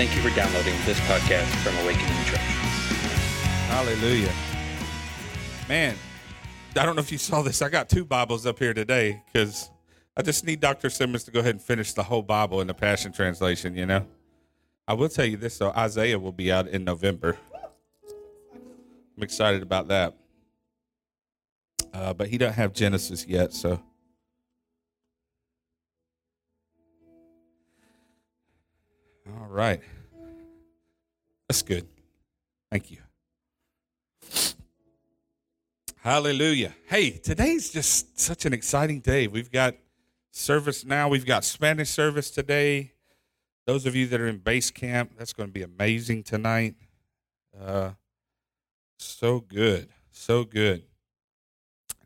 Thank you for downloading this podcast from Awakening Church. Hallelujah. Man, I don't know if you saw this. I got two Bibles up here today because I just need Dr. Simmons to go ahead and finish the whole Bible in the Passion Translation, you know? I will tell you this, though Isaiah will be out in November. I'm excited about that. Uh, but he don't have Genesis yet, so. All right. That's good. Thank you. Hallelujah. Hey, today's just such an exciting day. We've got service now. We've got Spanish service today. Those of you that are in base camp, that's going to be amazing tonight. Uh, so good. So good.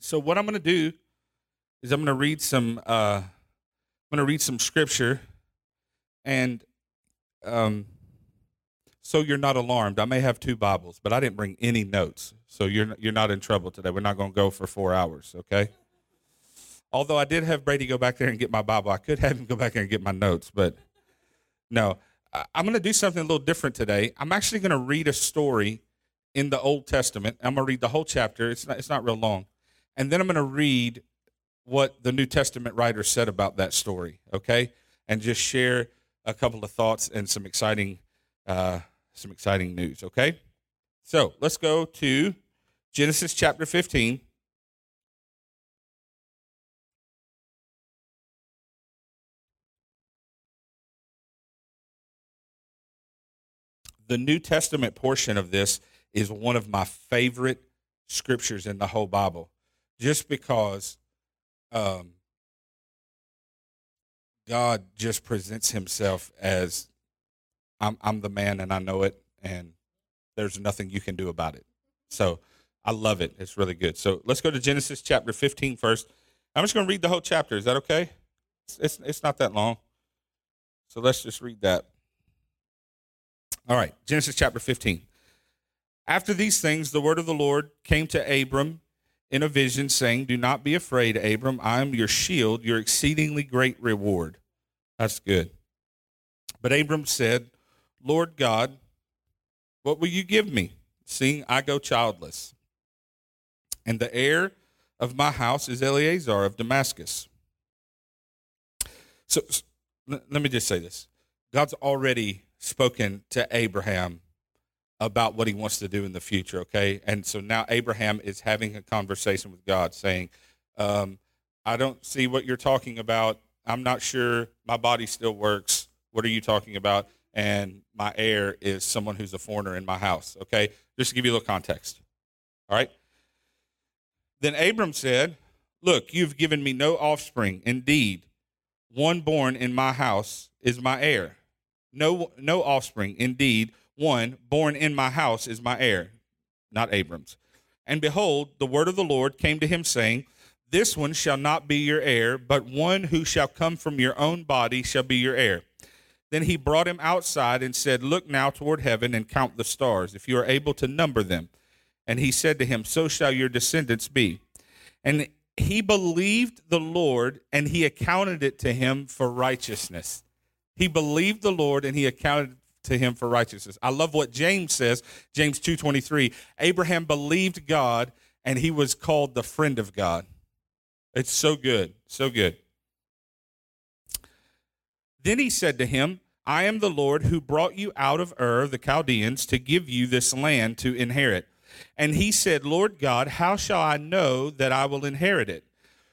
So what I'm going to do is I'm going to read some uh, I'm going to read some scripture and um, so you're not alarmed. I may have two Bibles, but I didn't bring any notes. So you're you're not in trouble today. We're not going to go for 4 hours, okay? Although I did have Brady go back there and get my Bible. I could have him go back there and get my notes, but no. I'm going to do something a little different today. I'm actually going to read a story in the Old Testament. I'm going to read the whole chapter. It's not it's not real long. And then I'm going to read what the New Testament writer said about that story, okay? And just share a couple of thoughts and some exciting uh, some exciting news. Okay, so let's go to Genesis chapter 15. The New Testament portion of this is one of my favorite scriptures in the whole Bible, just because um, God just presents himself as I'm I'm the man and I know it and there's nothing you can do about it. So I love it. It's really good. So let's go to Genesis chapter 15 first. I'm just going to read the whole chapter. Is that okay? It's, it's, it's not that long. So let's just read that. All right, Genesis chapter 15. After these things, the word of the Lord came to Abram in a vision, saying, Do not be afraid, Abram. I am your shield, your exceedingly great reward. That's good. But Abram said, Lord God, what will you give me, seeing I go childless? And the heir of my house is Eliezer of Damascus. So let me just say this God's already spoken to Abraham about what he wants to do in the future, okay? And so now Abraham is having a conversation with God saying, um, I don't see what you're talking about. I'm not sure. My body still works. What are you talking about? And my heir is someone who's a foreigner in my house, okay? Just to give you a little context. All right? Then Abram said, Look, you've given me no offspring. Indeed, one born in my house is my heir. No, no offspring. Indeed, one born in my house is my heir, not Abram's. And behold, the word of the Lord came to him, saying, This one shall not be your heir, but one who shall come from your own body shall be your heir. Then he brought him outside and said, Look now toward heaven and count the stars, if you are able to number them. And he said to him, So shall your descendants be. And he believed the Lord, and he accounted it to him for righteousness. He believed the Lord, and he accounted to him for righteousness. I love what James says, James 2:23. Abraham believed God and he was called the friend of God. It's so good, so good. Then he said to him, I am the Lord who brought you out of Ur the Chaldeans to give you this land to inherit. And he said, Lord God, how shall I know that I will inherit it?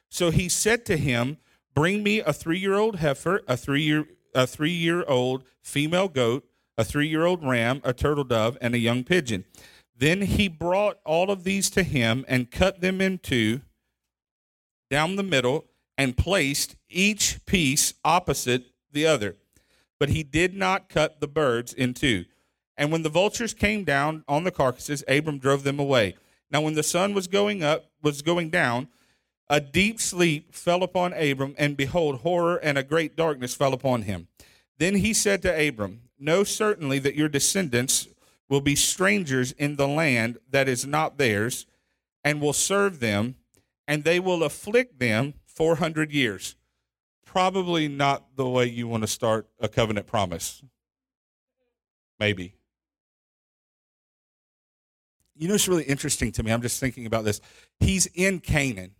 So he said to him, Bring me a three year old heifer, a three year a three year old female goat, a three year old ram, a turtle dove, and a young pigeon. Then he brought all of these to him and cut them in two down the middle and placed each piece opposite the other. But he did not cut the birds in two. And when the vultures came down on the carcasses, Abram drove them away. Now when the sun was going up, was going down, a deep sleep fell upon Abram, and behold, horror and a great darkness fell upon him. Then he said to Abram, Know certainly that your descendants will be strangers in the land that is not theirs, and will serve them, and they will afflict them 400 years. Probably not the way you want to start a covenant promise. maybe. You know, it's really interesting to me. I'm just thinking about this. He's in Canaan,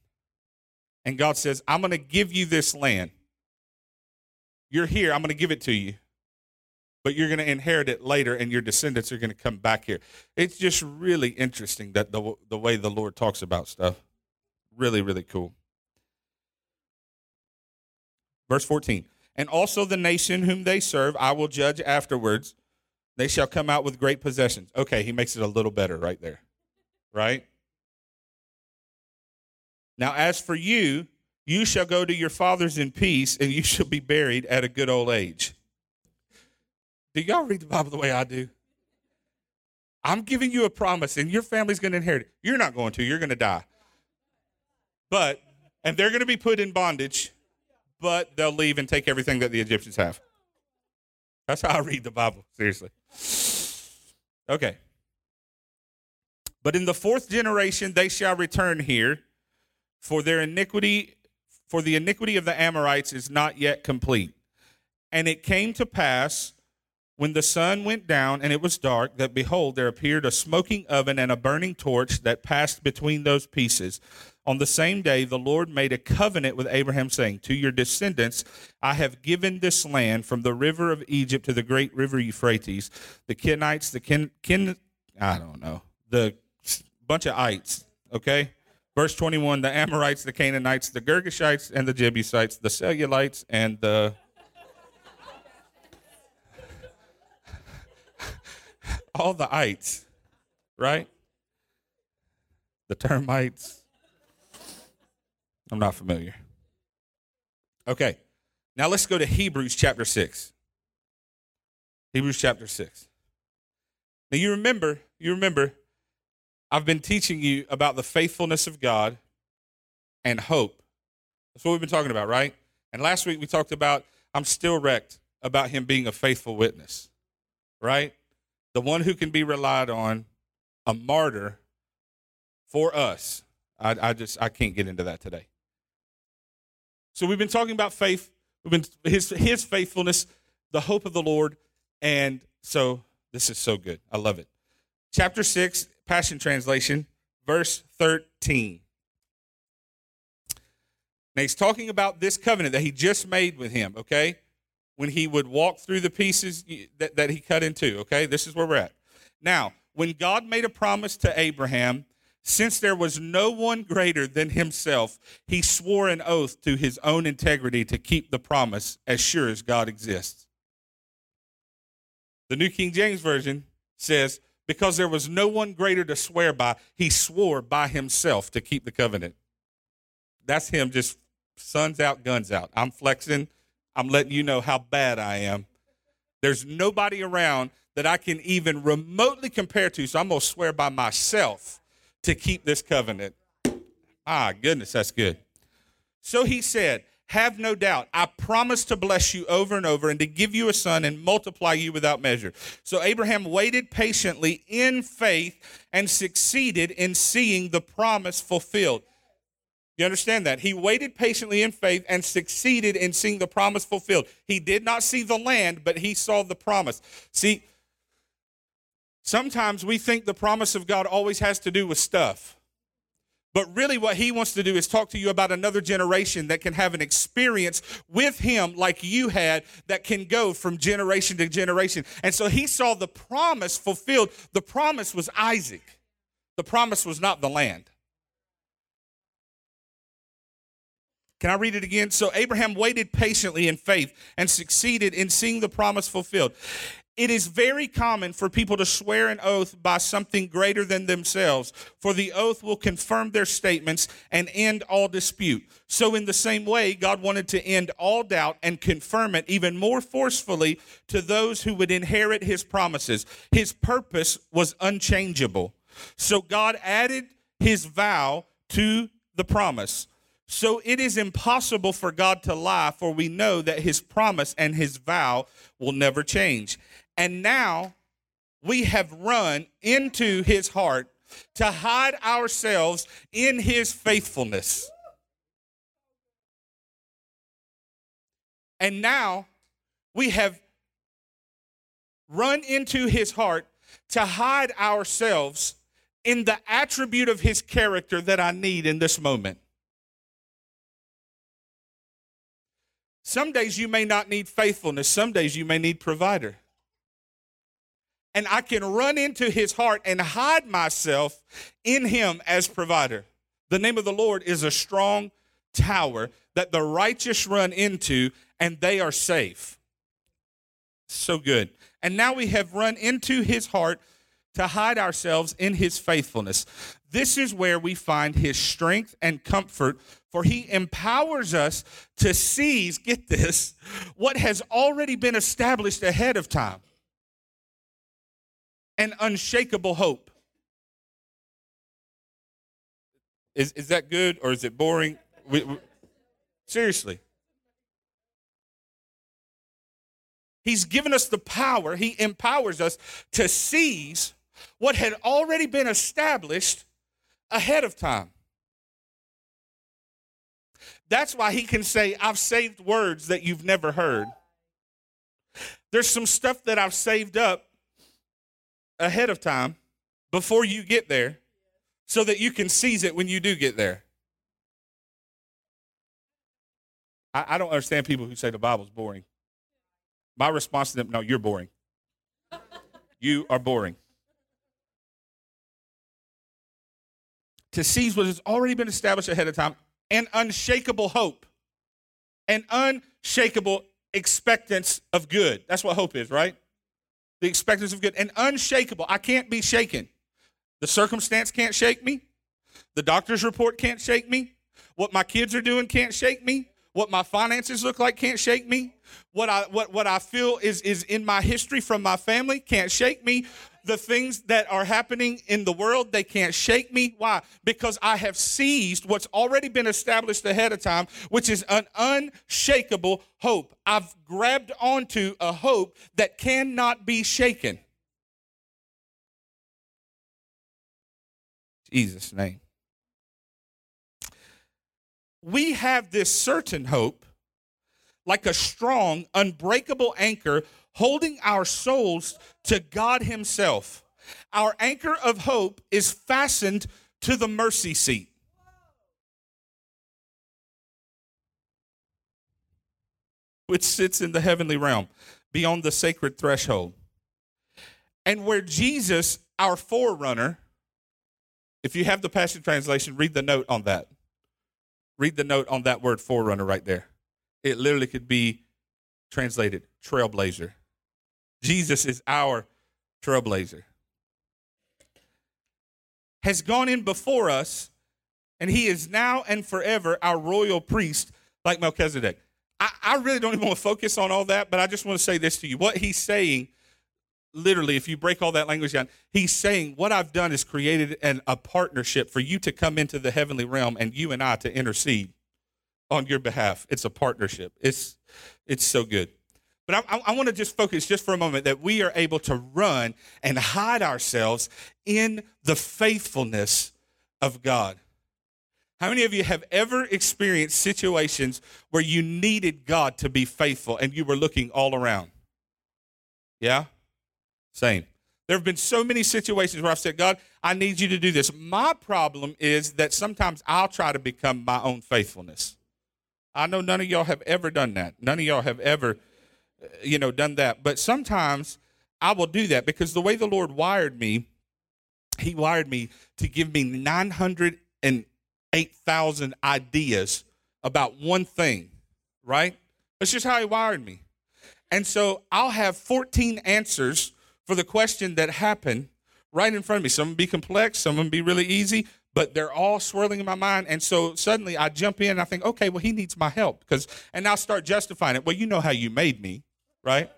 and God says, I'm going to give you this land. You're here, I'm going to give it to you, but you're going to inherit it later, and your descendants are going to come back here. It's just really interesting that the, the way the Lord talks about stuff. Really, really cool. Verse 14. And also the nation whom they serve, I will judge afterwards. They shall come out with great possessions. Okay, he makes it a little better right there. Right? Now, as for you, you shall go to your fathers in peace, and you shall be buried at a good old age. Do y'all read the Bible the way I do? I'm giving you a promise, and your family's going to inherit it. You're not going to, you're going to die. But, and they're going to be put in bondage, but they'll leave and take everything that the Egyptians have. That's how I read the Bible, seriously. Okay. But in the fourth generation they shall return here, for their iniquity, for the iniquity of the Amorites is not yet complete. And it came to pass when the sun went down and it was dark, that behold, there appeared a smoking oven and a burning torch that passed between those pieces. On the same day, the Lord made a covenant with Abraham, saying, To your descendants, I have given this land from the river of Egypt to the great river Euphrates, the Kenites, the Ken, Ken I don't know, the bunch of ites, okay? Verse 21 the Amorites, the Canaanites, the Girgashites, and the Jebusites, the Cellulites, and the all the ites, right? The termites. I'm not familiar. Okay, now let's go to Hebrews chapter 6. Hebrews chapter 6. Now you remember, you remember, I've been teaching you about the faithfulness of God and hope. That's what we've been talking about, right? And last week we talked about I'm still wrecked about him being a faithful witness, right? The one who can be relied on, a martyr for us. I, I just I can't get into that today. So we've been talking about faith. We've been his his faithfulness, the hope of the Lord, and so this is so good. I love it. Chapter six, Passion Translation, verse thirteen. Now he's talking about this covenant that he just made with him. Okay, when he would walk through the pieces that, that he cut into. Okay, this is where we're at. Now, when God made a promise to Abraham, since there was no one greater than himself, he swore an oath to his own integrity to keep the promise as sure as God exists. The New King James Version says, because there was no one greater to swear by, he swore by himself to keep the covenant. That's him just suns out, guns out. I'm flexing. I'm letting you know how bad I am. There's nobody around that I can even remotely compare to, so I'm going to swear by myself to keep this covenant. Ah, goodness, that's good. So he said, Have no doubt, I promise to bless you over and over and to give you a son and multiply you without measure. So Abraham waited patiently in faith and succeeded in seeing the promise fulfilled. You understand that? He waited patiently in faith and succeeded in seeing the promise fulfilled. He did not see the land, but he saw the promise. See, sometimes we think the promise of God always has to do with stuff. But really, what he wants to do is talk to you about another generation that can have an experience with him like you had that can go from generation to generation. And so he saw the promise fulfilled. The promise was Isaac, the promise was not the land. Can I read it again? So Abraham waited patiently in faith and succeeded in seeing the promise fulfilled. It is very common for people to swear an oath by something greater than themselves, for the oath will confirm their statements and end all dispute. So, in the same way, God wanted to end all doubt and confirm it even more forcefully to those who would inherit his promises. His purpose was unchangeable. So, God added his vow to the promise. So it is impossible for God to lie, for we know that his promise and his vow will never change. And now we have run into his heart to hide ourselves in his faithfulness. And now we have run into his heart to hide ourselves in the attribute of his character that I need in this moment. Some days you may not need faithfulness, some days you may need provider. And I can run into his heart and hide myself in him as provider. The name of the Lord is a strong tower that the righteous run into and they are safe. So good. And now we have run into his heart to hide ourselves in his faithfulness. This is where we find his strength and comfort, for he empowers us to seize, get this, what has already been established ahead of time an unshakable hope. Is, is that good or is it boring? We, we, seriously. He's given us the power, He empowers us to seize what had already been established ahead of time. That's why He can say, I've saved words that you've never heard. There's some stuff that I've saved up ahead of time before you get there so that you can seize it when you do get there. I, I don't understand people who say the Bible's boring. My response to them, no, you're boring. you are boring. To seize what has already been established ahead of time, an unshakable hope, an unshakable expectance of good. That's what hope is, right? The expectance of good, and unshakable. I can't be shaken. The circumstance can't shake me. The doctor's report can't shake me. What my kids are doing can't shake me. What my finances look like can't shake me. What I what what I feel is is in my history from my family can't shake me. The things that are happening in the world, they can't shake me. Why? Because I have seized what's already been established ahead of time, which is an unshakable hope. I've grabbed onto a hope that cannot be shaken. Jesus' name we have this certain hope, like a strong, unbreakable anchor, holding our souls to God Himself. Our anchor of hope is fastened to the mercy seat. Which sits in the heavenly realm beyond the sacred threshold. And where Jesus, our forerunner, if you have the Passion Translation, read the note on that. Read the note on that word forerunner right there. It literally could be translated trailblazer. Jesus is our trailblazer. Has gone in before us, and he is now and forever our royal priest, like Melchizedek. I, I really don't even want to focus on all that, but I just want to say this to you. What he's saying literally, if you break all that language down, he's saying, What I've done is created an, a partnership for you to come into the heavenly realm and you and I to intercede on your behalf. It's a partnership. It's, it's so good. But I, I, I want to just focus just for a moment that we are able to run and hide ourselves in the faithfulness of God. How many of you have ever experienced situations where you needed God to be faithful and you were looking all around? Yeah? Same. There have been so many situations where I've said, God, I need you to do this. My problem is that sometimes I'll try to become my own faithfulness. I know none of y'all have ever done that. None of y'all have ever, uh, you know, done that. But sometimes I will do that because the way the Lord wired me, He wired me to give me 908,000 ideas about one thing, right? That's just how He wired me. And so I'll have 14 answers for the question that happened right in front of me. Some will be complex, some will be really easy, but they're all swirling in my mind. And so suddenly I jump in and I think, okay, well, he needs my help. Because and I'll start justifying it. Well, you know how you made me, right?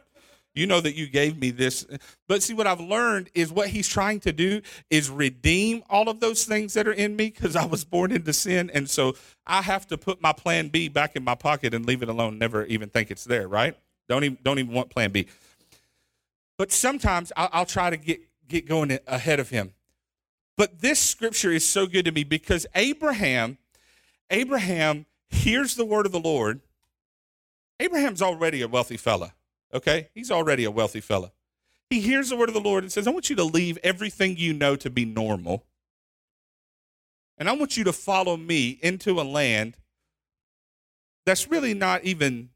You know that you gave me this. But see, what I've learned is what he's trying to do is redeem all of those things that are in me because I was born into sin. And so I have to put my plan B back in my pocket and leave it alone, never even think it's there, right? Don't even, don't even want plan B. But sometimes I'll, I'll try to get, get going ahead of him. But this scripture is so good to me because Abraham, Abraham hears the word of the Lord. Abraham's already a wealthy fella, okay? He's already a wealthy fella. he hears the word of the Lord and says, I want you to leave everything you know to be normal. And I want you to follow me into a land that's really not even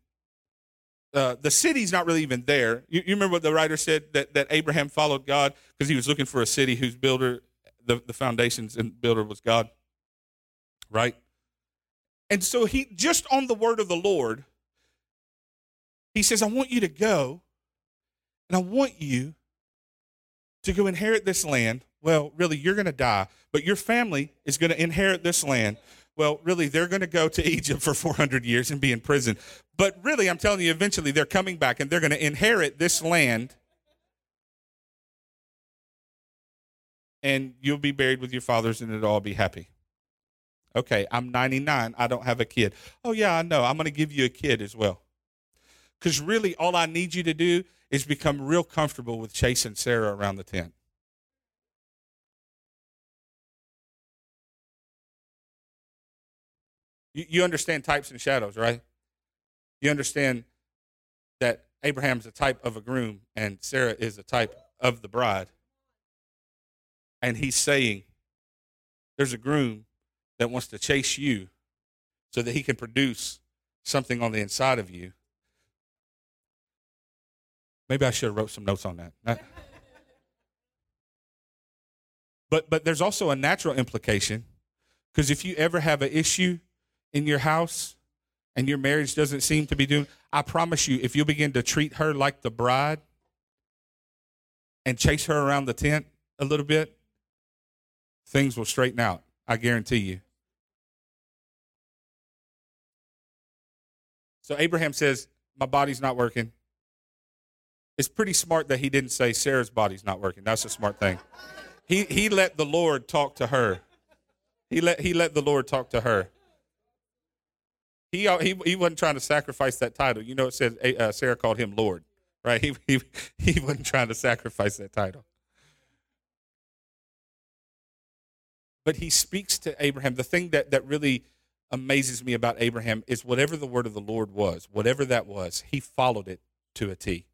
uh, the city's not really even there. You, you, remember what the writer said that, that Abraham followed God because he was looking for a city whose builder, the, the foundations and builder was God, right? And so he, just on the word of the Lord, he says, I want you to go and I want you to go inherit this land. Well, really, you're going to die, but your family is going to inherit this land. Well, really, they're going to go to Egypt for 400 years and be in prison. But really, I'm telling you, eventually they're coming back and they're going to inherit this land. And you'll be buried with your fathers and it'll all be happy. Okay, I'm 99. I don't have a kid. Oh, yeah, I know. I'm going to give you a kid as well. Because really, all I need you to do is become real comfortable with chasing Sarah around the tent. You, you understand types and shadows, right? You understand that Abraham's a type of a groom and Sarah is a type of the bride. And he's saying, there's a groom that wants to chase you so that he can produce something on the inside of you. Maybe I should have wrote some notes on that. But but there's also a natural implication because if you ever have an issue in your house and your marriage doesn't seem to be doing, I promise you, if you begin to treat her like the bride and chase her around the tent a little bit, things will straighten out. I guarantee you. So Abraham says, My body's not working. It's pretty smart that he didn't say Sarah's body's not working. That's a smart thing. He, he let the Lord talk to her. He let, he let the Lord talk to her. He, he, he wasn't trying to sacrifice that title. You know, it says uh, Sarah called him Lord, right? He, he, he wasn't trying to sacrifice that title. But he speaks to Abraham. The thing that, that really amazes me about Abraham is whatever the word of the Lord was, whatever that was, he followed it to a T.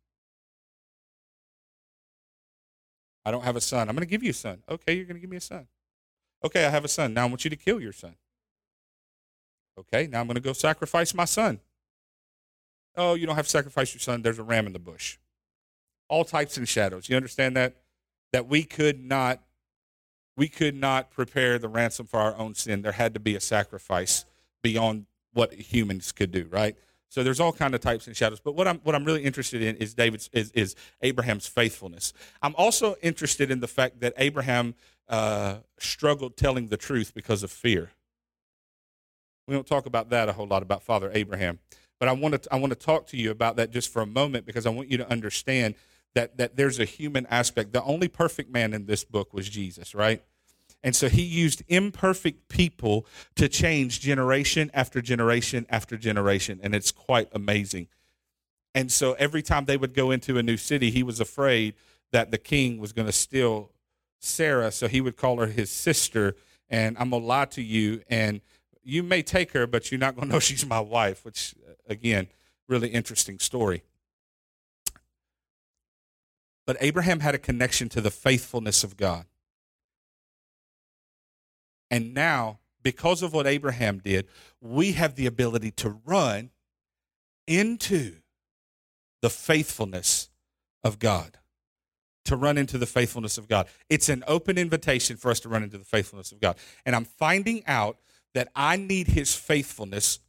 I don't have a son. I'm going to give you a son. Okay, you're going to give me a son. Okay, I have a son. Now I want you to kill your son. Okay, now I'm going to go sacrifice my son. Oh, you don't have to sacrifice your son. There's a ram in the bush. All types and shadows. You understand that? That we could not we could not prepare the ransom for our own sin. There had to be a sacrifice beyond what humans could do, right? So there's all kind of types and shadows. But what I'm what I'm really interested in is David's is, is Abraham's faithfulness. I'm also interested in the fact that Abraham uh, struggled telling the truth because of fear. We don't talk about that a whole lot about Father Abraham, but I want to I want to talk to you about that just for a moment because I want you to understand that that there's a human aspect. The only perfect man in this book was Jesus, right? And so he used imperfect people to change generation after generation after generation. And it's quite amazing. And so every time they would go into a new city, he was afraid that the king was going to steal Sarah. So he would call her his sister. And I'm going to lie to you. And you may take her, but you're not going to know she's my wife, which, again, really interesting story. But Abraham had a connection to the faithfulness of God. And now, because of what Abraham did, we have the ability to run into the faithfulness of God. To run into the faithfulness of God. It's an open invitation for us to run into the faithfulness of God. And I'm finding out that I need his faithfulness.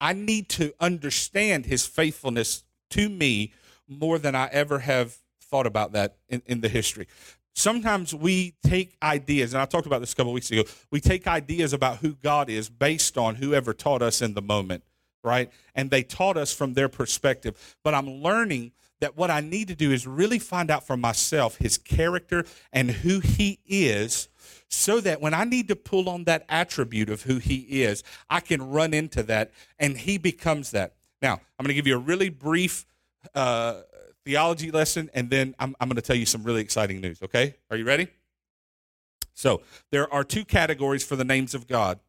I need to understand his faithfulness to me more than I ever have thought about that in, in the history sometimes we take ideas, and I talked about this a couple weeks ago. We take ideas about who God is based on whoever taught us in the moment, right? And they taught us from their perspective. But I'm learning that what I need to do is really find out for myself his character and who he is so that when I need to pull on that attribute of who he is, I can run into that and he becomes that. Now, I'm going to give you a really brief uh, theology lesson, and then I'm, I'm going to tell you some really exciting news, okay? Are you ready? So, there are two categories for the names of God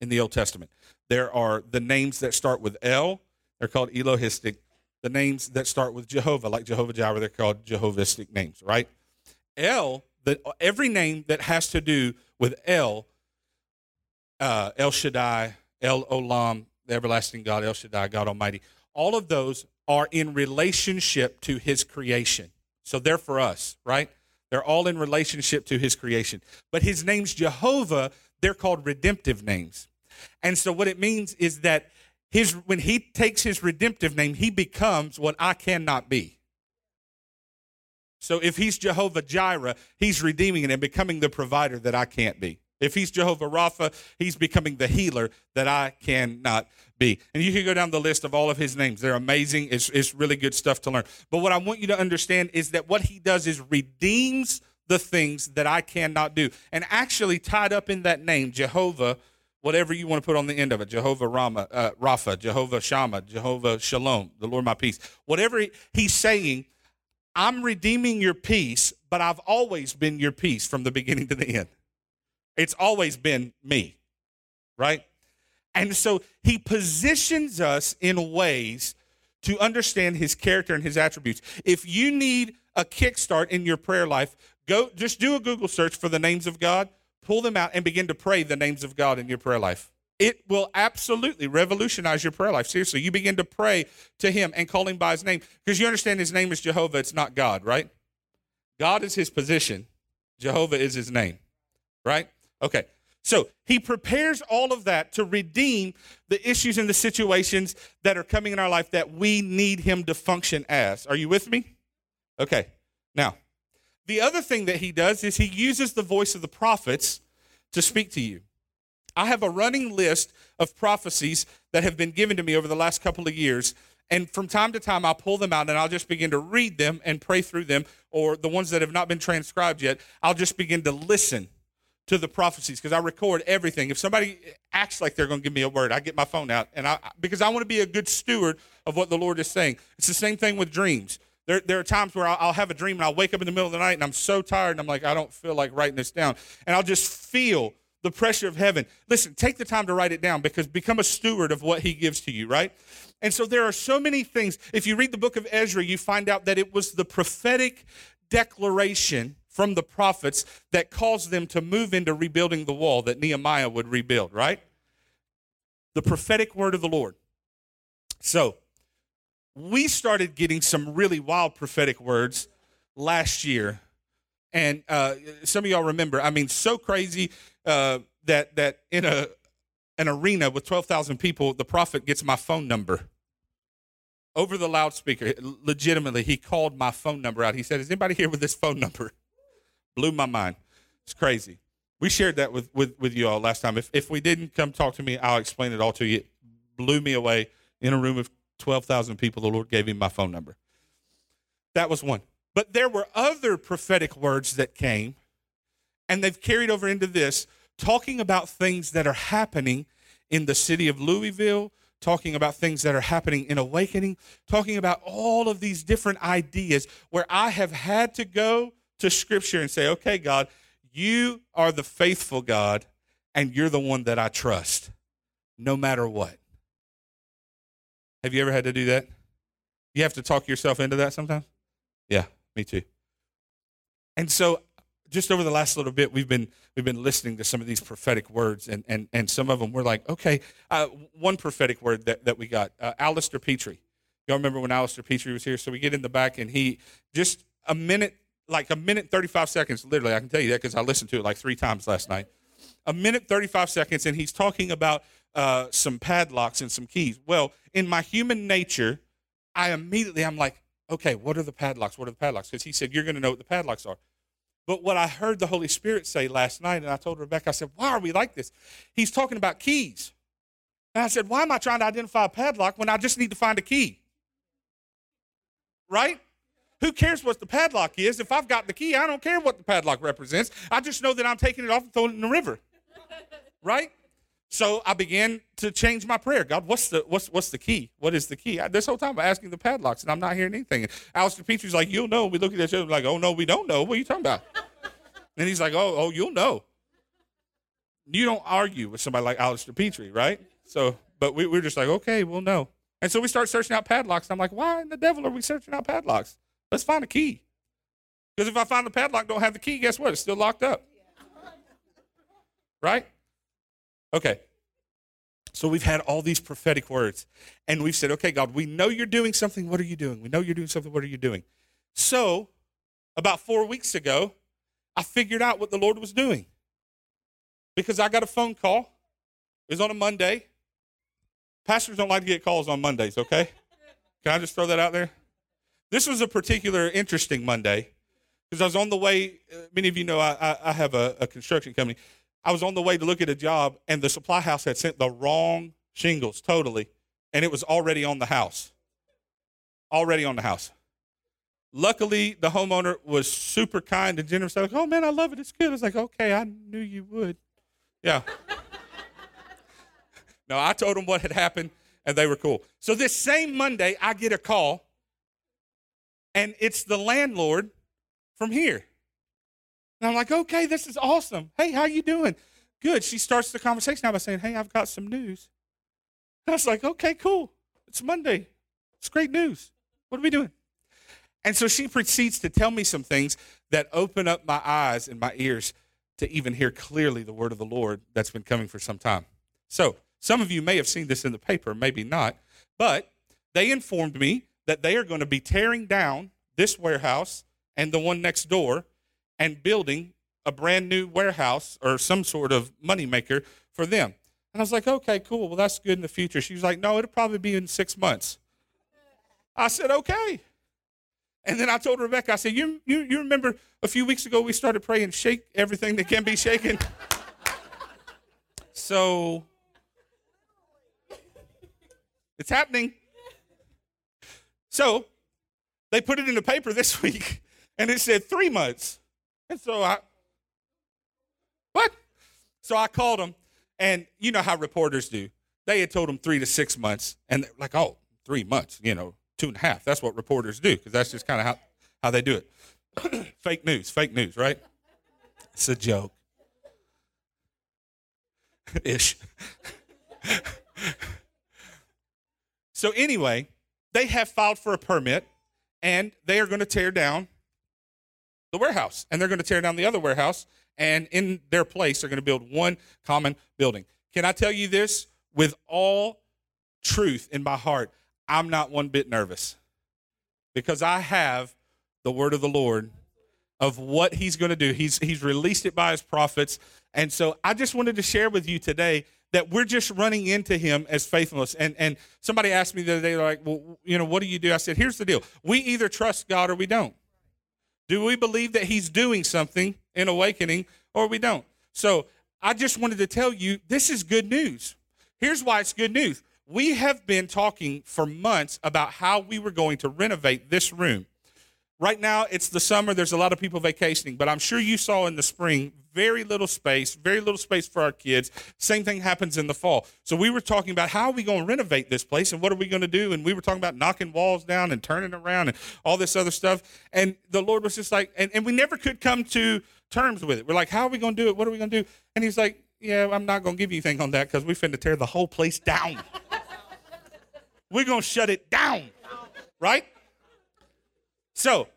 in the Old Testament. There are the names that start with El, they're called Elohistic. the names that start with Jehovah, like Jehovah Jireh, they're called Jehovistic names, right? El, the, every name that has to do with El, uh, El Shaddai, El Olam, the everlasting God, El Shaddai, God Almighty, all of those are in relationship to his creation. So they're for us, right? They're all in relationship to his creation. But his name's Jehovah, they're called redemptive names. And so what it means is that his when he takes his redemptive name, he becomes what I cannot be. So if he's Jehovah Jireh, he's redeeming it and becoming the provider that I can't be. If he's Jehovah Rapha, he's becoming the healer that I cannot be. And you can go down the list of all of his names. They're amazing. It's, it's really good stuff to learn. But what I want you to understand is that what he does is redeems the things that I cannot do. And actually, tied up in that name, Jehovah, whatever you want to put on the end of it, Jehovah Rama, uh, Rapha, Jehovah Shammah, Jehovah Shalom, the Lord my peace. Whatever he, he's saying, I'm redeeming your peace, but I've always been your peace from the beginning to the end. It's always been me, right? And so he positions us in ways to understand his character and his attributes. If you need a kickstart in your prayer life, go just do a Google search for the names of God, pull them out, and begin to pray the names of God in your prayer life. It will absolutely revolutionize your prayer life. Seriously, you begin to pray to him and call him by his name because you understand his name is Jehovah, it's not God, right? God is his position, Jehovah is his name, right? Okay. So he prepares all of that to redeem the issues and the situations that are coming in our life that we need him to function as. Are you with me? Okay. Now, the other thing that he does is he uses the voice of the prophets to speak to you. I have a running list of prophecies that have been given to me over the last couple of years. And from time to time, I'll pull them out and I'll just begin to read them and pray through them, or the ones that have not been transcribed yet, I'll just begin to listen to the prophecies because I record everything. If somebody acts like they're going to give me a word, I get my phone out and I because I want to be a good steward of what the Lord is saying. It's the same thing with dreams. There, there are times where I'll, I'll have a dream and I'll wake up in the middle of the night and I'm so tired and I'm like, I don't feel like writing this down. And I'll just feel the pressure of heaven. Listen, take the time to write it down because become a steward of what he gives to you, right? And so there are so many things. If you read the book of Ezra, you find out that it was the prophetic declaration from the prophets that caused them to move into rebuilding the wall that Nehemiah would rebuild, right? The prophetic word of the Lord. So, we started getting some really wild prophetic words last year. And uh, some of y'all remember, I mean, so crazy uh, that, that in a, an arena with 12,000 people, the prophet gets my phone number over the loudspeaker. Legitimately, he called my phone number out. He said, Is anybody here with this phone number? Blew my mind. It's crazy. We shared that with, with, with you all last time. If, if we didn't come talk to me, I'll explain it all to you. It blew me away in a room of 12,000 people. The Lord gave him my phone number. That was one. But there were other prophetic words that came, and they've carried over into this, talking about things that are happening in the city of Louisville, talking about things that are happening in awakening, talking about all of these different ideas where I have had to go to Scripture and say, okay, God, you are the faithful God, and you're the one that I trust, no matter what. Have you ever had to do that? You have to talk yourself into that sometimes? Yeah, me too. And so just over the last little bit, we've been we've been listening to some of these prophetic words, and and and some of them we're like, okay, uh, one prophetic word that, that we got, uh, Alistair Petrie. Y'all remember when Alistair Petrie was here? So we get in the back, and he just a minute like a minute 35 seconds literally i can tell you that because i listened to it like three times last night. A minute 35 seconds and he's talking about uh, some padlocks and some keys. Well in my human nature i immediately i'm like okay what are the padlocks? What are the padlocks? Because he said you're going to know what the padlocks are but what i heard the holy spirit say last night and i told rebecca i said why are we like this he's talking about keys and i said why am i trying to identify a padlock when i just need to find a key right who cares what the padlock is? If I've got the key, I don't care what the padlock represents. I just know that I'm taking it off and throwing it in the river. Right? So I began to change my prayer. God, what's the what's what's the key? What is the key? I, this whole time I'm asking the padlocks and I'm not hearing anything. Alistair Petrie's like, you'll know. We look at each other like, oh no, we don't know. What are you talking about? and he's like, oh, oh, you'll know. You don't argue with somebody like Alistair Petrie, right? So, but we, we're just like, okay, we'll know. And so we start searching out padlocks. And I'm like, why in the devil are we searching out padlocks? Let's find a key. Because if I find the padlock, don't have the key, guess what? It's still locked up. Right? Okay. So we've had all these prophetic words, and we've said, okay, God, we know you're doing something. What are you doing? We know you're doing something. What are you doing? So, about four weeks ago, I figured out what the Lord was doing because I got a phone call. It was on a Monday. Pastors don't like to get calls on Mondays, okay? Can I just throw that out there? This was a particular interesting Monday because I was on the way. Uh, many of you know I, I, I have a, a construction company. I was on the way to look at a job, and the supply house had sent the wrong shingles totally, and it was already on the house. Already on the house. Luckily, the homeowner was super kind and generous. I was like, oh man, I love it. It's good. I was like, okay, I knew you would. Yeah. no, I told them what had happened, and they were cool. So this same Monday, I get a call, and it's the landlord from here. And I'm like, okay, this is awesome. Hey, how you doing? Good. She starts the conversation now by saying, hey, I've got some news. And I was like, okay, cool. It's Monday. It's great news. What are we doing? And so she proceeds to tell me some things that open up my eyes and my ears to even hear clearly the word of the Lord that's been coming for some time. So, some of you may have seen this in the paper, maybe not, but they informed me that they are going to be tearing down this warehouse and the one next door and building a brand new warehouse or some sort of moneymaker for them. And I was like, okay, cool. Well, that's good in the future. She was like, no, it'll probably be in six months. I said, okay. And then I told Rebecca, I said, you, you, you remember a few weeks ago we started praying, shake everything that can be shaken? so it's happening. So they put it in the paper this week and it said three months. So I, what? So I called them, and you know how reporters do. They had told them three to six months, and like, oh, three months, you know, two and a half. That's what reporters do, because that's just kind of how, how they do it. fake news, fake news, right? It's a joke. Ish. so, anyway, they have filed for a permit and they are going to tear down the warehouse and they're going to tear down the other warehouse and in their place they're going to build one common building. Can I tell you this with all truth in my heart? I'm not one bit nervous because I have the word of the Lord of what he's going to do. He's he's released it by his prophets. And so I just wanted to share with you today that we're just running into him as faithfulness. And and somebody asked me the other day, like, well, you know, what do you do? I said, here's the deal. We either trust God or we don't. Do we believe that he's doing something in awakening or we don't? So I just wanted to tell you this is good news. Here's why it's good news. We have been talking for months about how we were going to renovate this room. Right now, it's the summer. There's a lot of people vacationing, but I'm sure you saw in the spring very little space, very little space for our kids. Same thing happens in the fall. So we were talking about how are we going to renovate this place and what are we going to do? And we were talking about knocking walls down and turning around and all this other stuff. And the Lord was just like, and, and we never could come to terms with it. We're like, how are we going to do it? What are we going to do? And He's like, yeah, I'm not going to give you anything on that because we're finna tear the whole place down. we're going to shut it down, right? So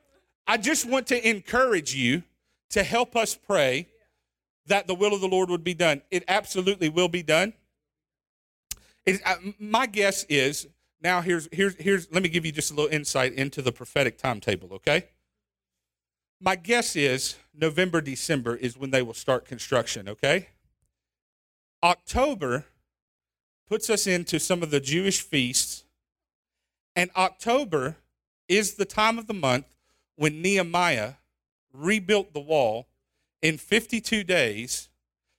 I just want to encourage you to help us pray that the will of the Lord would be done. It absolutely will be done. It, uh, my guess is now here's here's here's let me give you just a little insight into the prophetic timetable, okay? My guess is November December is when they will start construction, okay? October puts us into some of the Jewish feasts and October is the time of the month when Nehemiah rebuilt the wall in 52 days,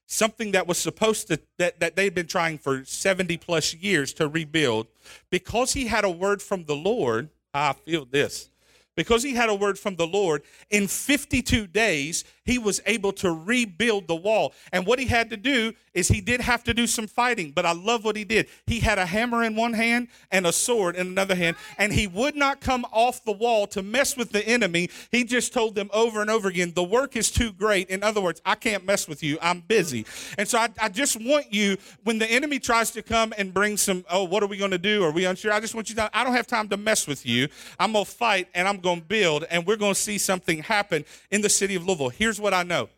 something that was supposed to, that, that they'd been trying for 70 plus years to rebuild, because he had a word from the Lord, I feel this. Because he had a word from the Lord, in 52 days, he was able to rebuild the wall. And what he had to do is he did have to do some fighting, but I love what he did. He had a hammer in one hand and a sword in another hand, and he would not come off the wall to mess with the enemy. He just told them over and over again, The work is too great. In other words, I can't mess with you. I'm busy. And so I, I just want you, when the enemy tries to come and bring some, oh, what are we going to do? Are we unsure? I just want you to I don't have time to mess with you. I'm going to fight and I'm going to build, and we're going to see something happen in the city of Louisville. Here's what I know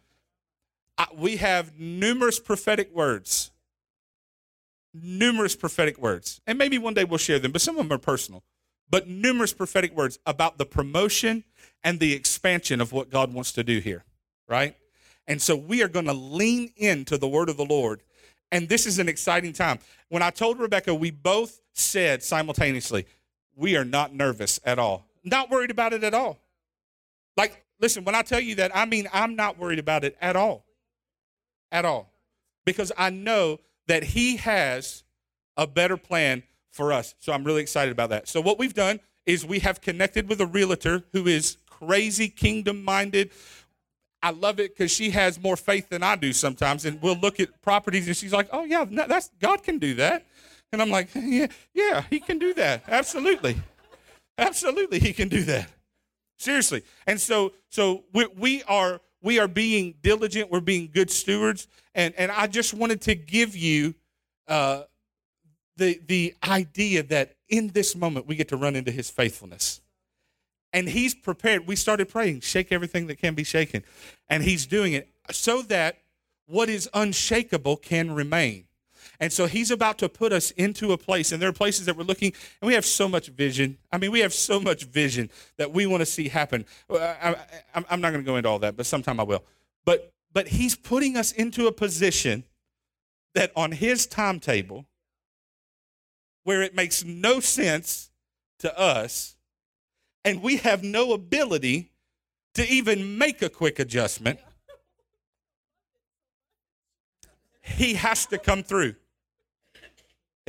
I, we have numerous prophetic words. Numerous prophetic words. And maybe one day we'll share them, but some of them are personal. But numerous prophetic words about the promotion and the expansion of what God wants to do here, right? And so we are going to lean into the word of the Lord. And this is an exciting time. When I told Rebecca, we both said simultaneously, we are not nervous at all. Not worried about it at all. Like, listen, when I tell you that, I mean, I'm not worried about it at all. At all. Because I know that He has a better plan for us. So I'm really excited about that. So, what we've done is we have connected with a realtor who is crazy kingdom minded. I love it because she has more faith than I do sometimes. And we'll look at properties and she's like, oh, yeah, that's God can do that. And I'm like, yeah, yeah, he can do that. Absolutely. Absolutely, he can do that. Seriously. And so so we, we are we are being diligent, we're being good stewards. And and I just wanted to give you uh the the idea that in this moment we get to run into his faithfulness. And he's prepared. We started praying, shake everything that can be shaken. And he's doing it so that what is unshakable can remain. And so he's about to put us into a place, and there are places that we're looking, and we have so much vision. I mean, we have so much vision that we want to see happen. I, am not going to go into all that, but sometime I will. But but he's putting us into a position that on his timetable, where it makes no sense to us, and we have no ability to even make a quick adjustment, he has to come through.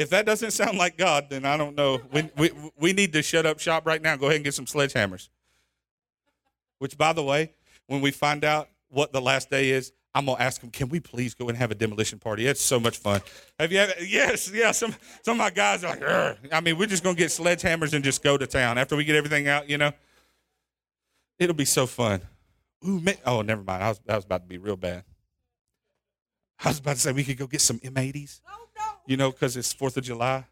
If that doesn't sound like God, then I don't know. We, we, we need to shut up shop right now. Go ahead and get some sledgehammers. Which, by the way, when we find out what the last day is, I'm gonna ask them, can we please go and have a demolition party? It's so much fun. Have you? Ever, yes, yeah. Some some of my guys are like, Urgh. I mean, we're just gonna get sledgehammers and just go to town after we get everything out. You know, it'll be so fun. Ooh, man. oh, never mind. I was, that was about to be real bad. I was about to say we could go get some M80s you know, because it's Fourth of July.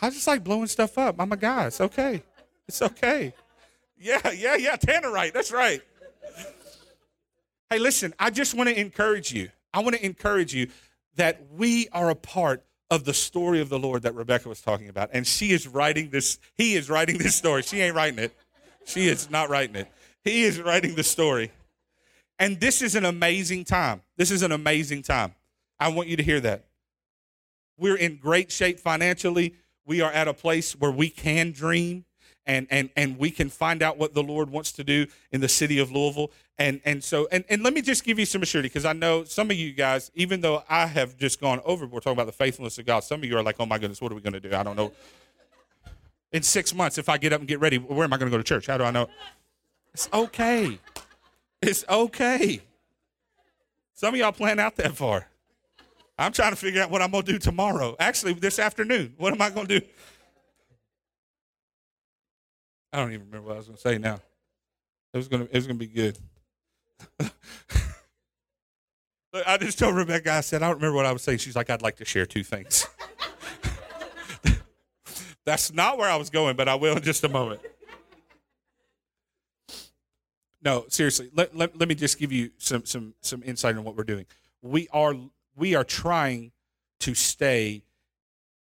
I just like blowing stuff up. I'm a guy. It's okay. It's okay. Yeah, yeah, yeah. Tannerite. That's right. Hey, listen, I just want to encourage you. I want to encourage you that we are a part of the story of the Lord that Rebecca was talking about. And she is writing this, he is writing this story. She ain't writing it. She is not writing it. He is writing the story. And this is an amazing time. This is an amazing time. I want you to hear that. We're in great shape financially. We are at a place where we can dream and and and we can find out what the Lord wants to do in the city of Louisville. And and so and, and let me just give you some assurity because I know some of you guys, even though I have just gone overboard talking about the faithfulness of God, some of you are like, oh my goodness, what are we going to do? I don't know. In six months, if I get up and get ready, where am I going to go to church? How do I know? It's okay. It's okay. Some of y'all plan out that far. I'm trying to figure out what I'm going to do tomorrow. Actually, this afternoon. What am I going to do? I don't even remember what I was going to say now. It was going to, it was going to be good. I just told Rebecca, I said, I don't remember what I was saying. She's like, I'd like to share two things. That's not where I was going, but I will in just a moment. No, seriously, let, let, let me just give you some, some, some insight on what we're doing. We are we are trying to stay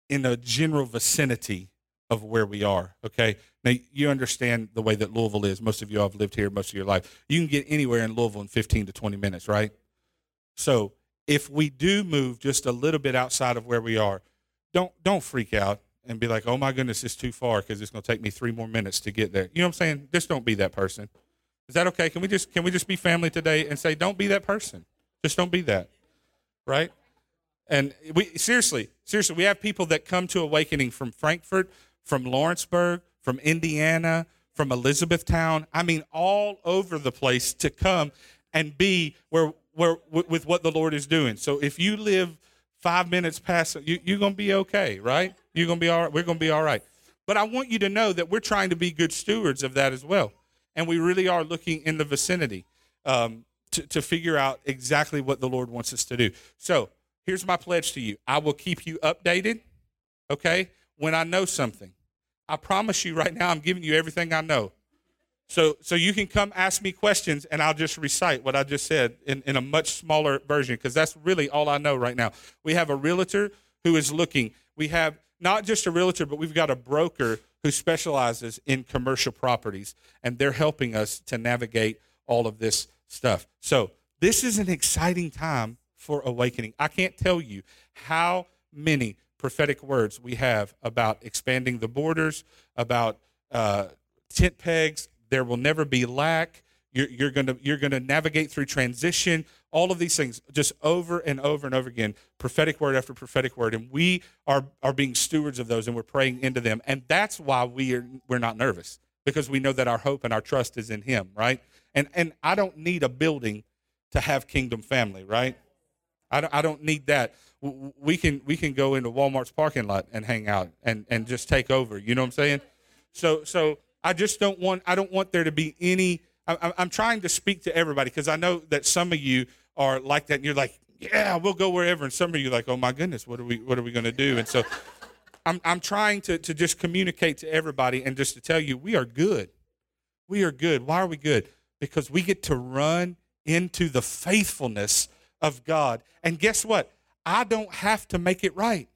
in a general vicinity of where we are. Okay. Now you understand the way that Louisville is. Most of you have lived here most of your life. You can get anywhere in Louisville in 15 to 20 minutes, right? So if we do move just a little bit outside of where we are, don't don't freak out and be like, oh my goodness, it's too far because it's going to take me three more minutes to get there. You know what I'm saying? Just don't be that person. Is that okay? Can we just can we just be family today and say, don't be that person? Just don't be that right? And we seriously, seriously, we have people that come to awakening from Frankfort, from Lawrenceburg, from Indiana, from Elizabethtown, I mean, all over the place to come and be where, where with what the Lord is doing. So if you live five minutes past, you, you're to be okay, right? You're to be all right. We're to be all right. But I want you to know that we're trying to be good stewards of that as well. And we really are looking in the vicinity um, to, to figure out exactly what the Lord wants us to do. So here's my pledge to you I will keep you updated, okay, when I know something. I promise you right now, I'm giving you everything I know. So, so you can come ask me questions and I'll just recite what I just said in, in a much smaller version because that's really all I know right now. We have a realtor who is looking. We have not just a realtor, but we've got a broker who specializes in commercial properties and they're helping us to navigate all of this stuff. So, this is an exciting time for awakening. I can't tell you how many prophetic words we have about expanding the borders, about uh, tent pegs. There will never be lack. You're, you're going you're gonna navigate through transition, all of these things, just over and over and over again, prophetic word after prophetic word. And we are, are being stewards of those and we're praying into them. And that's why we are, we're not nervous because we know that our hope and our trust is in Him, right? And, and I don't need a building to have kingdom family, right? I don't, I don't need that. We can, we can go into Walmart's parking lot and hang out and, and just take over. You know what I'm saying? So, so I just don't want, I don't want there to be any, I, I'm trying to speak to everybody because I know that some of you are like that and you're like, yeah, we'll go wherever. And some of you are like, oh my goodness, what are we, what are we going to do? And so I'm, I'm trying to, to just communicate to everybody and just to tell you, we are good. We are good. Why are we good? Because we get to run into the faithfulness of God. And guess what? I don't have to make it right.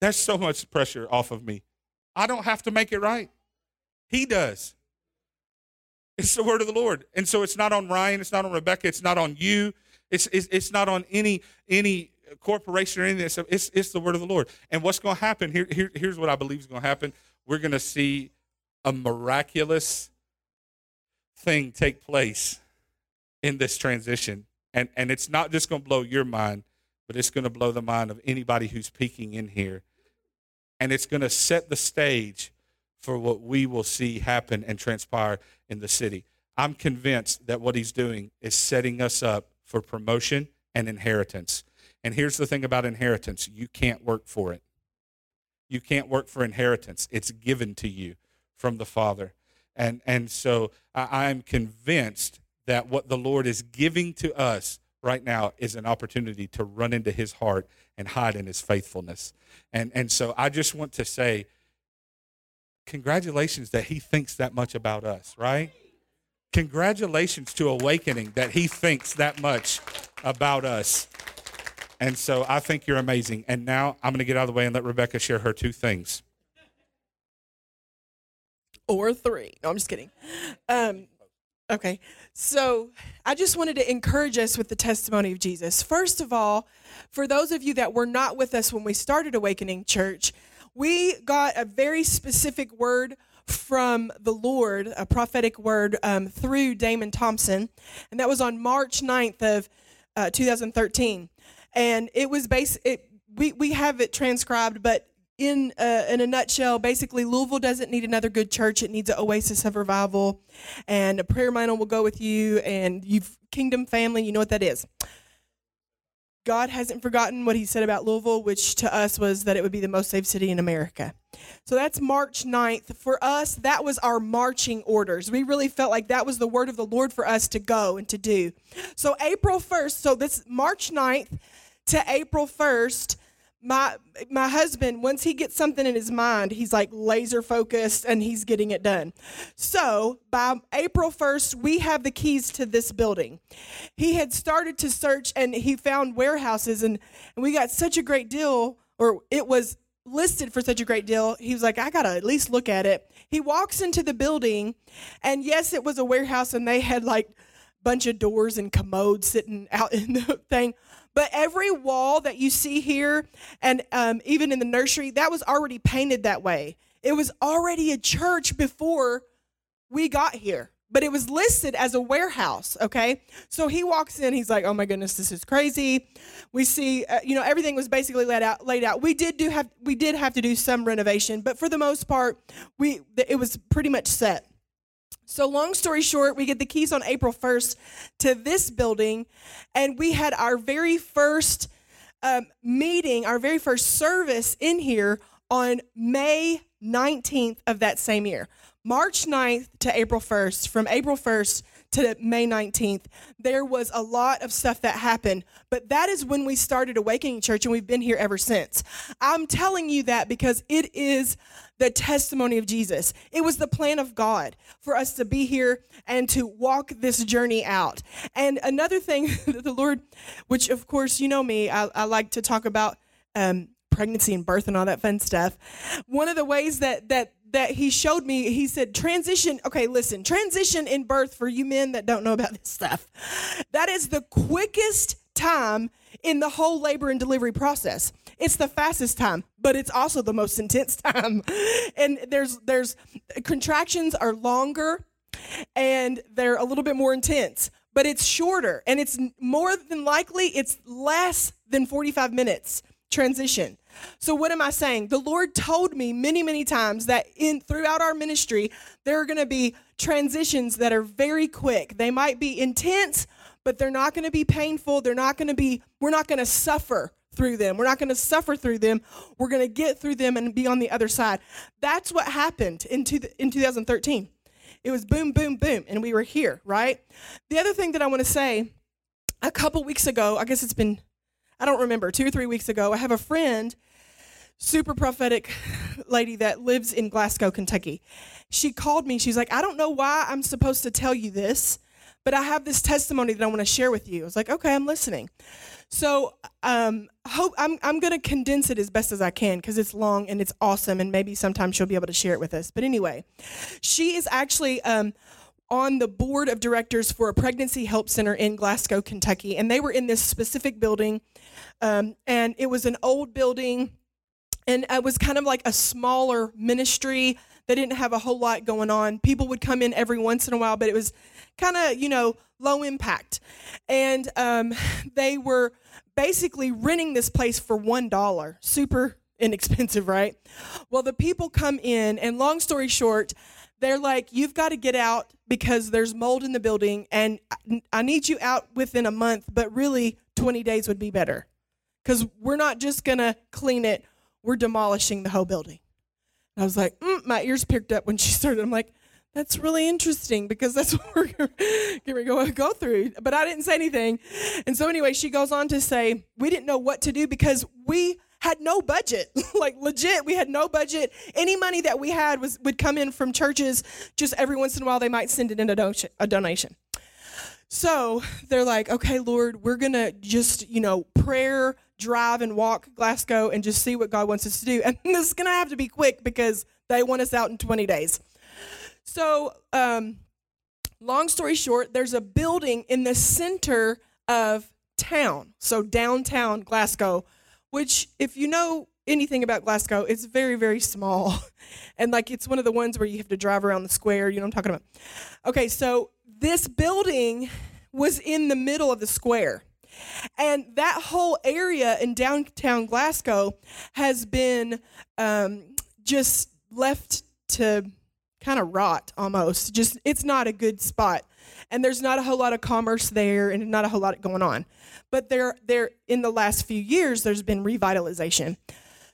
That's so much pressure off of me. I don't have to make it right. He does. It's the word of the Lord. And so it's not on Ryan, it's not on Rebecca, it's not on you. It's, it's, it's not on any any corporation or anything. It's, it's the word of the Lord. And what's going to happen? Here, here, here's what I believe is going to happen. We're going to see a miraculous thing take place in this transition. And, and it's not just going to blow your mind, but it's going to blow the mind of anybody who's peeking in here. And it's going to set the stage for what we will see happen and transpire in the city. I'm convinced that what he's doing is setting us up for promotion and inheritance. And here's the thing about inheritance you can't work for it. You can't work for inheritance, it's given to you from the Father. And, and so I, I'm convinced that what the Lord is giving to us right now is an opportunity to run into his heart and hide in his faithfulness. And, and so I just want to say, congratulations that he thinks that much about us, right? Congratulations to Awakening that he thinks that much about us. And so I think you're amazing. And now I'm going to get out of the way and let Rebecca share her two things. Or three. No, I'm just kidding. Um, okay. So I just wanted to encourage us with the testimony of Jesus. First of all, for those of you that were not with us when we started Awakening Church, we got a very specific word from the Lord, a prophetic word um, through Damon Thompson, and that was on March 9th of uh, 2013. And it was base it we we have it transcribed, but in uh, in a nutshell, basically Louisville doesn't need another good church; it needs an oasis of revival, and a prayer mantle will go with you, and you've kingdom family. You know what that is. God hasn't forgotten what he said about Louisville, which to us was that it would be the most safe city in America. So that's March 9th. For us, that was our marching orders. We really felt like that was the word of the Lord for us to go and to do. So April 1st, so this March 9th to April 1st, my my husband once he gets something in his mind he's like laser focused and he's getting it done. So by april 1st we have the keys to this building. He had started to search and he found warehouses and, and we got such a great deal or it was listed for such a great deal. He was like i gotta at least look at it. He walks into the building and yes it was a warehouse and they had like bunch of doors and commodes sitting out in the thing but every wall that you see here, and um, even in the nursery, that was already painted that way. It was already a church before we got here. but it was listed as a warehouse. Okay, so he walks in, he's like, "Oh my goodness, this is crazy." We see, uh, you know, everything was basically laid out. Laid out. We did do have we did have to do some renovation, but for the most part, we it was pretty much set. So, long story short, we get the keys on April 1st to this building, and we had our very first um, meeting, our very first service in here on May 19th of that same year. March 9th to April 1st, from April 1st to May 19th, there was a lot of stuff that happened, but that is when we started Awakening Church, and we've been here ever since. I'm telling you that because it is the testimony of Jesus. It was the plan of God for us to be here and to walk this journey out. And another thing that the Lord, which of course you know me, I, I like to talk about um, pregnancy and birth and all that fun stuff. One of the ways that that that he showed me, he said, transition. Okay, listen, transition in birth for you men that don't know about this stuff. That is the quickest time in the whole labor and delivery process. It's the fastest time, but it's also the most intense time. And there's there's contractions are longer and they're a little bit more intense, but it's shorter and it's more than likely it's less than 45 minutes transition. So what am I saying? The Lord told me many, many times that in throughout our ministry, there are going to be transitions that are very quick. They might be intense, but they're not going to be painful. They're not going to be we're not going to suffer through them. We're not going to suffer through them. We're going to get through them and be on the other side. That's what happened in, two, in 2013. It was boom, boom, boom, and we were here, right? The other thing that I want to say a couple weeks ago, I guess it's been, I don't remember, two or three weeks ago, I have a friend, super prophetic lady that lives in Glasgow, Kentucky. She called me. She's like, I don't know why I'm supposed to tell you this, but I have this testimony that I want to share with you. I was like, okay, I'm listening. So um, hope I'm I'm gonna condense it as best as I can because it's long and it's awesome, and maybe sometime she'll be able to share it with us. But anyway, she is actually. Um, on the board of directors for a pregnancy help center in Glasgow, Kentucky, and they were in this specific building, um, and it was an old building, and it was kind of like a smaller ministry. They didn't have a whole lot going on. People would come in every once in a while, but it was kind of you know low impact. And um, they were basically renting this place for $1. Super inexpensive, right? Well, the people come in, and long story short, they're like, You've got to get out because there's mold in the building, and I need you out within a month, but really 20 days would be better. Because we're not just going to clean it, we're demolishing the whole building. And I was like, mm, my ears picked up when she started. I'm like, that's really interesting because that's what we're going to go through. But I didn't say anything. And so, anyway, she goes on to say, We didn't know what to do because we had no budget. like, legit, we had no budget. Any money that we had was would come in from churches. Just every once in a while, they might send it in a. A donation. So they're like, okay, Lord, we're going to just, you know, prayer, drive, and walk Glasgow and just see what God wants us to do. And this is going to have to be quick because they want us out in 20 days. So, um, long story short, there's a building in the center of town, so downtown Glasgow, which, if you know anything about Glasgow, it's very, very small. and like it's one of the ones where you have to drive around the square. You know what I'm talking about? Okay, so this building was in the middle of the square. And that whole area in downtown Glasgow has been um, just left to kind of rot almost. Just it's not a good spot. And there's not a whole lot of commerce there and not a whole lot going on. But there there in the last few years there's been revitalization.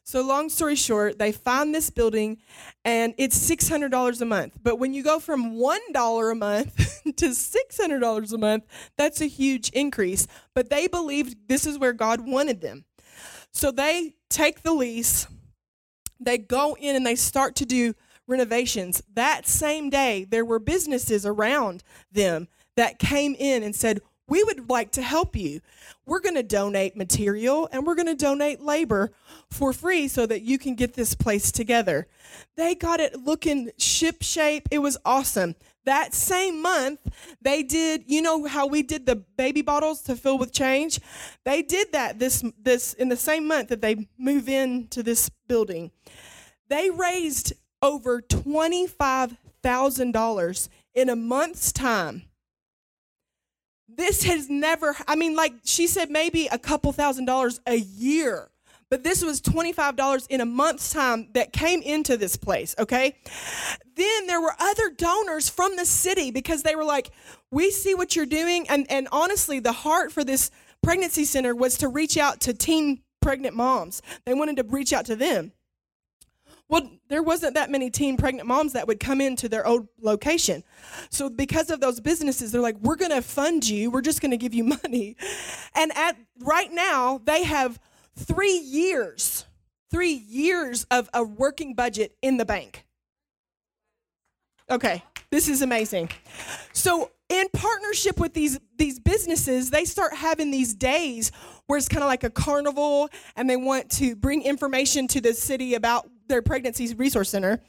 So long story short, they find this building and it's $600 a month. But when you go from $1 a month to $600 a month, that's a huge increase. But they believed this is where God wanted them. So they take the lease, they go in and they start to do renovations. That same day, there were businesses around them that came in and said, We would like to help you. We're going to donate material and we're going to donate labor for free so that you can get this place together. They got it looking ship shape. It was awesome. That same month, they did, you know how we did the baby bottles to fill with change? They did that this this in the same month that they move into this building. They raised over $25,000 in a month's time. This has never, I mean, like she said, maybe a couple thousand dollars a year, but this was $25 in a month's time that came into this place, okay? Then there were other donors from the city because they were like, we see what you're doing. And, and honestly, the heart for this pregnancy center was to reach out to teen pregnant moms, they wanted to reach out to them. Well, there wasn't that many teen pregnant moms that would come into their old location. So because of those businesses, they're like, we're going to fund you. We're just going to give you money. And at right now, they have three years, three years of a working budget in the bank. Okay, this is amazing. So in partnership with these these businesses, they start having these days where it's kind of like a carnival and they want to bring information to the city about their pregnancy resource center.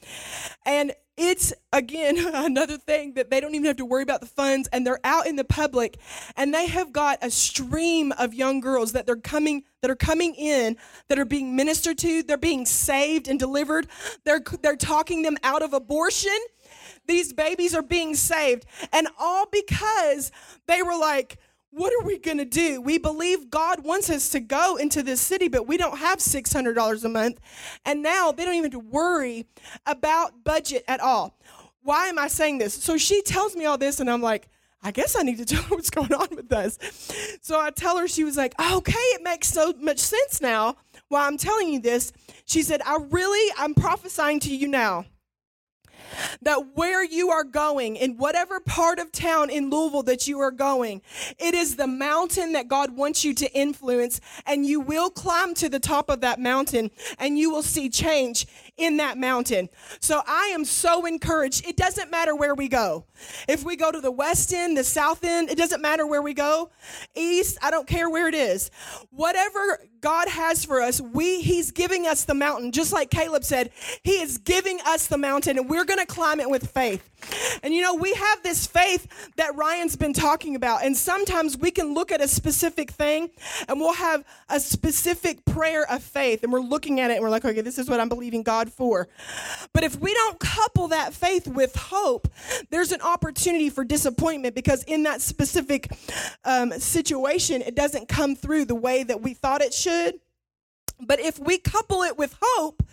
And it's again another thing that they don't even have to worry about the funds and they're out in the public and they have got a stream of young girls that they're coming that are coming in that are being ministered to they're being saved and delivered they're they're talking them out of abortion these babies are being saved. And all because they were like, what are we going to do? We believe God wants us to go into this city, but we don't have $600 a month. And now they don't even have to worry about budget at all. Why am I saying this? So she tells me all this, and I'm like, I guess I need to tell her what's going on with us. So I tell her, she was like, okay, it makes so much sense now why I'm telling you this. She said, I really, I'm prophesying to you now that where you are going, in whatever part of town in Louisville that you are going, it is the mountain that God wants you to influence, and you will climb to the top of that mountain and you will see change in that mountain. So I am so encouraged. It doesn't matter where we go. If we go to the west end, the south end, it doesn't matter where we go. East, I don't care where it is. Whatever God has for us, we he's giving us the mountain. Just like Caleb said, he is giving us the mountain and we're going to climb it with faith. And you know, we have this faith that Ryan's been talking about. And sometimes we can look at a specific thing and we'll have a specific prayer of faith and we're looking at it and we're like, okay, this is what I'm believing God for. But if we don't couple that faith with hope, there's an opportunity for disappointment because in that specific um, situation, it doesn't come through the way that we thought it should. But if we couple it with hope,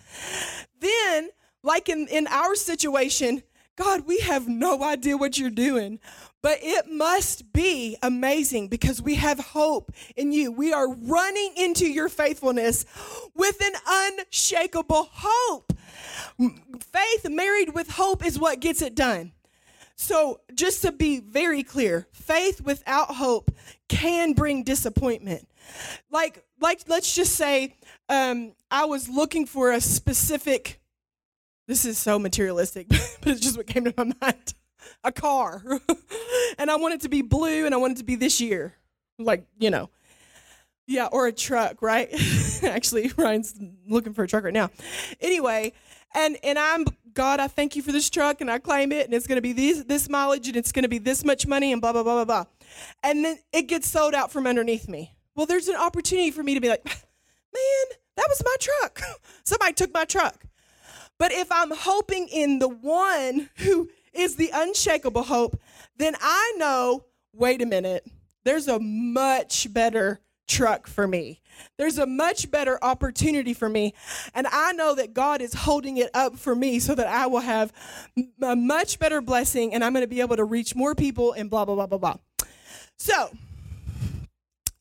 then, like in, in our situation, God, we have no idea what you're doing, but it must be amazing because we have hope in you. We are running into your faithfulness with an unshakable hope. Faith married with hope is what gets it done. So, just to be very clear, faith without hope can bring disappointment. Like, like let's just say um, I was looking for a specific this is so materialistic, but it's just what came to my mind. A car. and I want it to be blue and I want it to be this year. Like, you know. Yeah, or a truck, right? Actually, Ryan's looking for a truck right now. Anyway, and and I'm God, I thank you for this truck and I claim it and it's going to be this this mileage and it's going to be this much money and blah blah blah blah blah. And then it gets sold out from underneath me. Well, there's an opportunity for me to be like, "Man, that was my truck. Somebody took my truck." But if I'm hoping in the one who is the unshakable hope, then I know wait a minute, there's a much better truck for me. There's a much better opportunity for me. And I know that God is holding it up for me so that I will have a much better blessing and I'm going to be able to reach more people and blah, blah, blah, blah, blah. So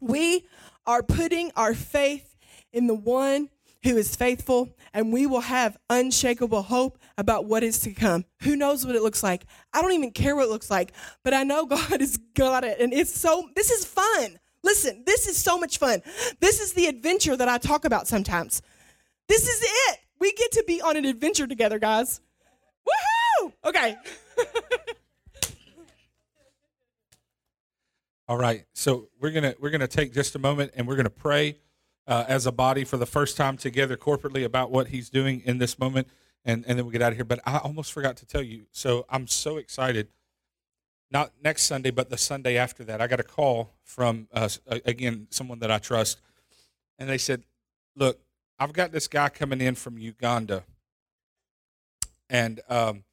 we are putting our faith in the one who is faithful, and we will have unshakable hope about what is to come. Who knows what it looks like? I don't even care what it looks like, but I know God has got it. And it's so, this is fun. Listen, this is so much fun. This is the adventure that I talk about sometimes. This is it. We get to be on an adventure together, guys. Woohoo! Okay. All right. So we're gonna we're gonna take just a moment and we're gonna pray uh, as a body for the first time together corporately about what he's doing in this moment, and, and then we'll get out of here. But I almost forgot to tell you. So I'm so excited. Not next Sunday, but the Sunday after that, I got a call from uh, again someone that I trust, and they said, "Look, I've got this guy coming in from Uganda, and um,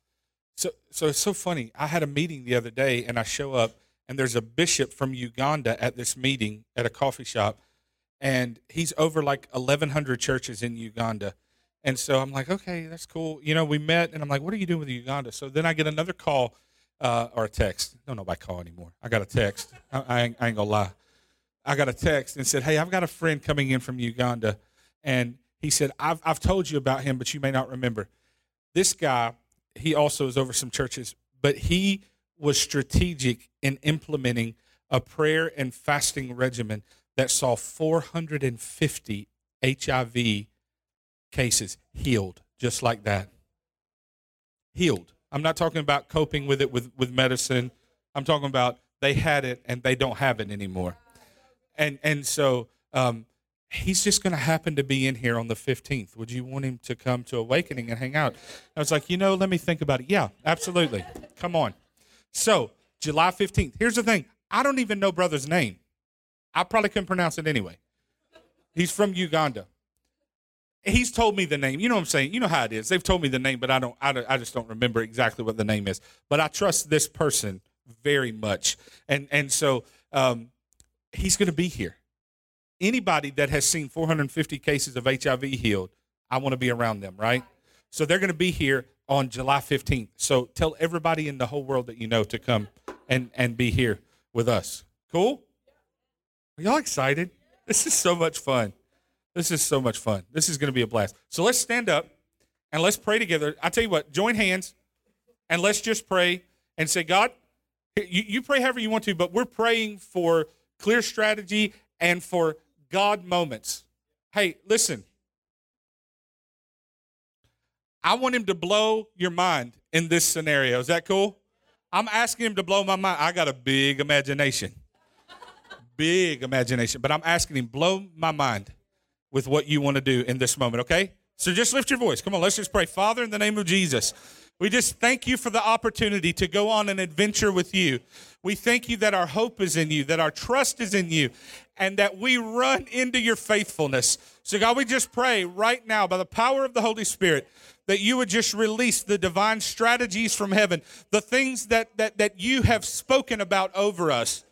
So, so it's so funny. I had a meeting the other day, and I show up, and there's a bishop from Uganda at this meeting at a coffee shop, and he's over like 1,100 churches in Uganda. And so I'm like, okay, that's cool. You know, we met, and I'm like, what are you doing with Uganda? So then I get another call uh, or a text. Don't know by call anymore. I got a text. I, I, ain't, I ain't gonna lie. I got a text and said, hey, I've got a friend coming in from Uganda, and he said, I've I've told you about him, but you may not remember. This guy, he also is over some churches, but he was strategic in implementing a prayer and fasting regimen that saw 450 HIV cases healed just like that. Healed. I'm not talking about coping with it with, with medicine. I'm talking about they had it and they don't have it anymore. And and so um, he's just going to happen to be in here on the 15th. Would you want him to come to Awakening and hang out? I was like, you know, let me think about it. Yeah, absolutely. Come on. So July 15th. Here's the thing. I don't even know brother's name. I probably couldn't pronounce it anyway. He's from Uganda. He's told me the name. You know what I'm saying? You know how it is. They've told me the name, but I don't. I, don't, I just don't remember exactly what the name is. But I trust this person very much, and and so um, he's going to be here. Anybody that has seen 450 cases of HIV healed, I want to be around them, right? So they're going to be here on July 15th. So tell everybody in the whole world that you know to come and and be here with us. Cool? Are y'all excited? This is so much fun. This is so much fun. This is going to be a blast. So let's stand up and let's pray together. I tell you what, join hands and let's just pray and say, God, you, you pray however you want to, but we're praying for clear strategy and for God moments. Hey, listen. I want him to blow your mind in this scenario. Is that cool? I'm asking him to blow my mind. I got a big imagination. Big imagination, but I'm asking him blow my mind with what you want to do in this moment, okay? So just lift your voice. Come on, let's just pray. Father, in the name of Jesus, we just thank you for the opportunity to go on an adventure with you. We thank you that our hope is in you, that our trust is in you, and that we run into your faithfulness. So, God, we just pray right now by the power of the Holy Spirit that you would just release the divine strategies from heaven, the things that, that, that you have spoken about over us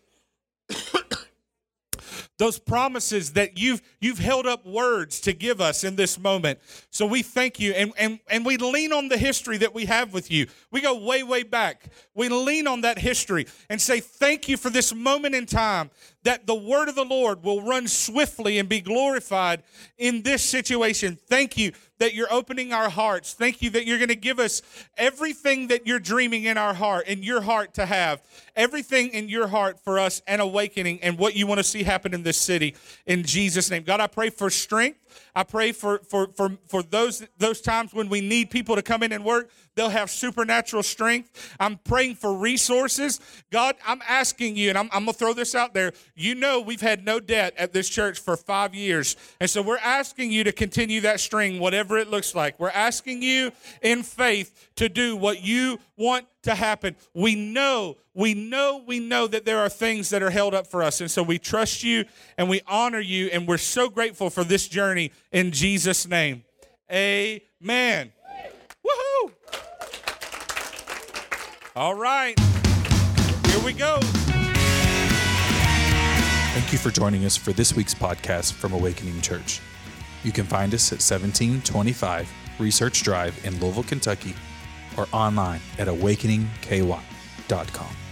those promises that you've you've held up words to give us in this moment. So we thank you and, and, and we lean on the history that we have with you. We go way, way back. We lean on that history and say, Thank you for this moment in time that the word of the Lord will run swiftly and be glorified in this situation. Thank you that you're opening our hearts. Thank you that you're going to give us everything that you're dreaming in our heart, in your heart to have, everything in your heart for us and awakening and what you want to see happen in this city. In Jesus' name. God, I pray for strength. I pray for, for, for, for those, those times when we need people to come in and work, they'll have supernatural strength. I'm praying for resources. God, I'm asking you, and I'm, I'm going to throw this out there. You know, we've had no debt at this church for five years. And so we're asking you to continue that string, whatever it looks like. We're asking you in faith to do what you want to happen. We know, we know, we know that there are things that are held up for us. And so we trust you and we honor you. And we're so grateful for this journey in Jesus' name. Amen. Woohoo! All right. Here we go. Thank you for joining us for this week's podcast from Awakening Church. You can find us at 1725 Research Drive in Louisville, Kentucky, or online at awakeningky.com.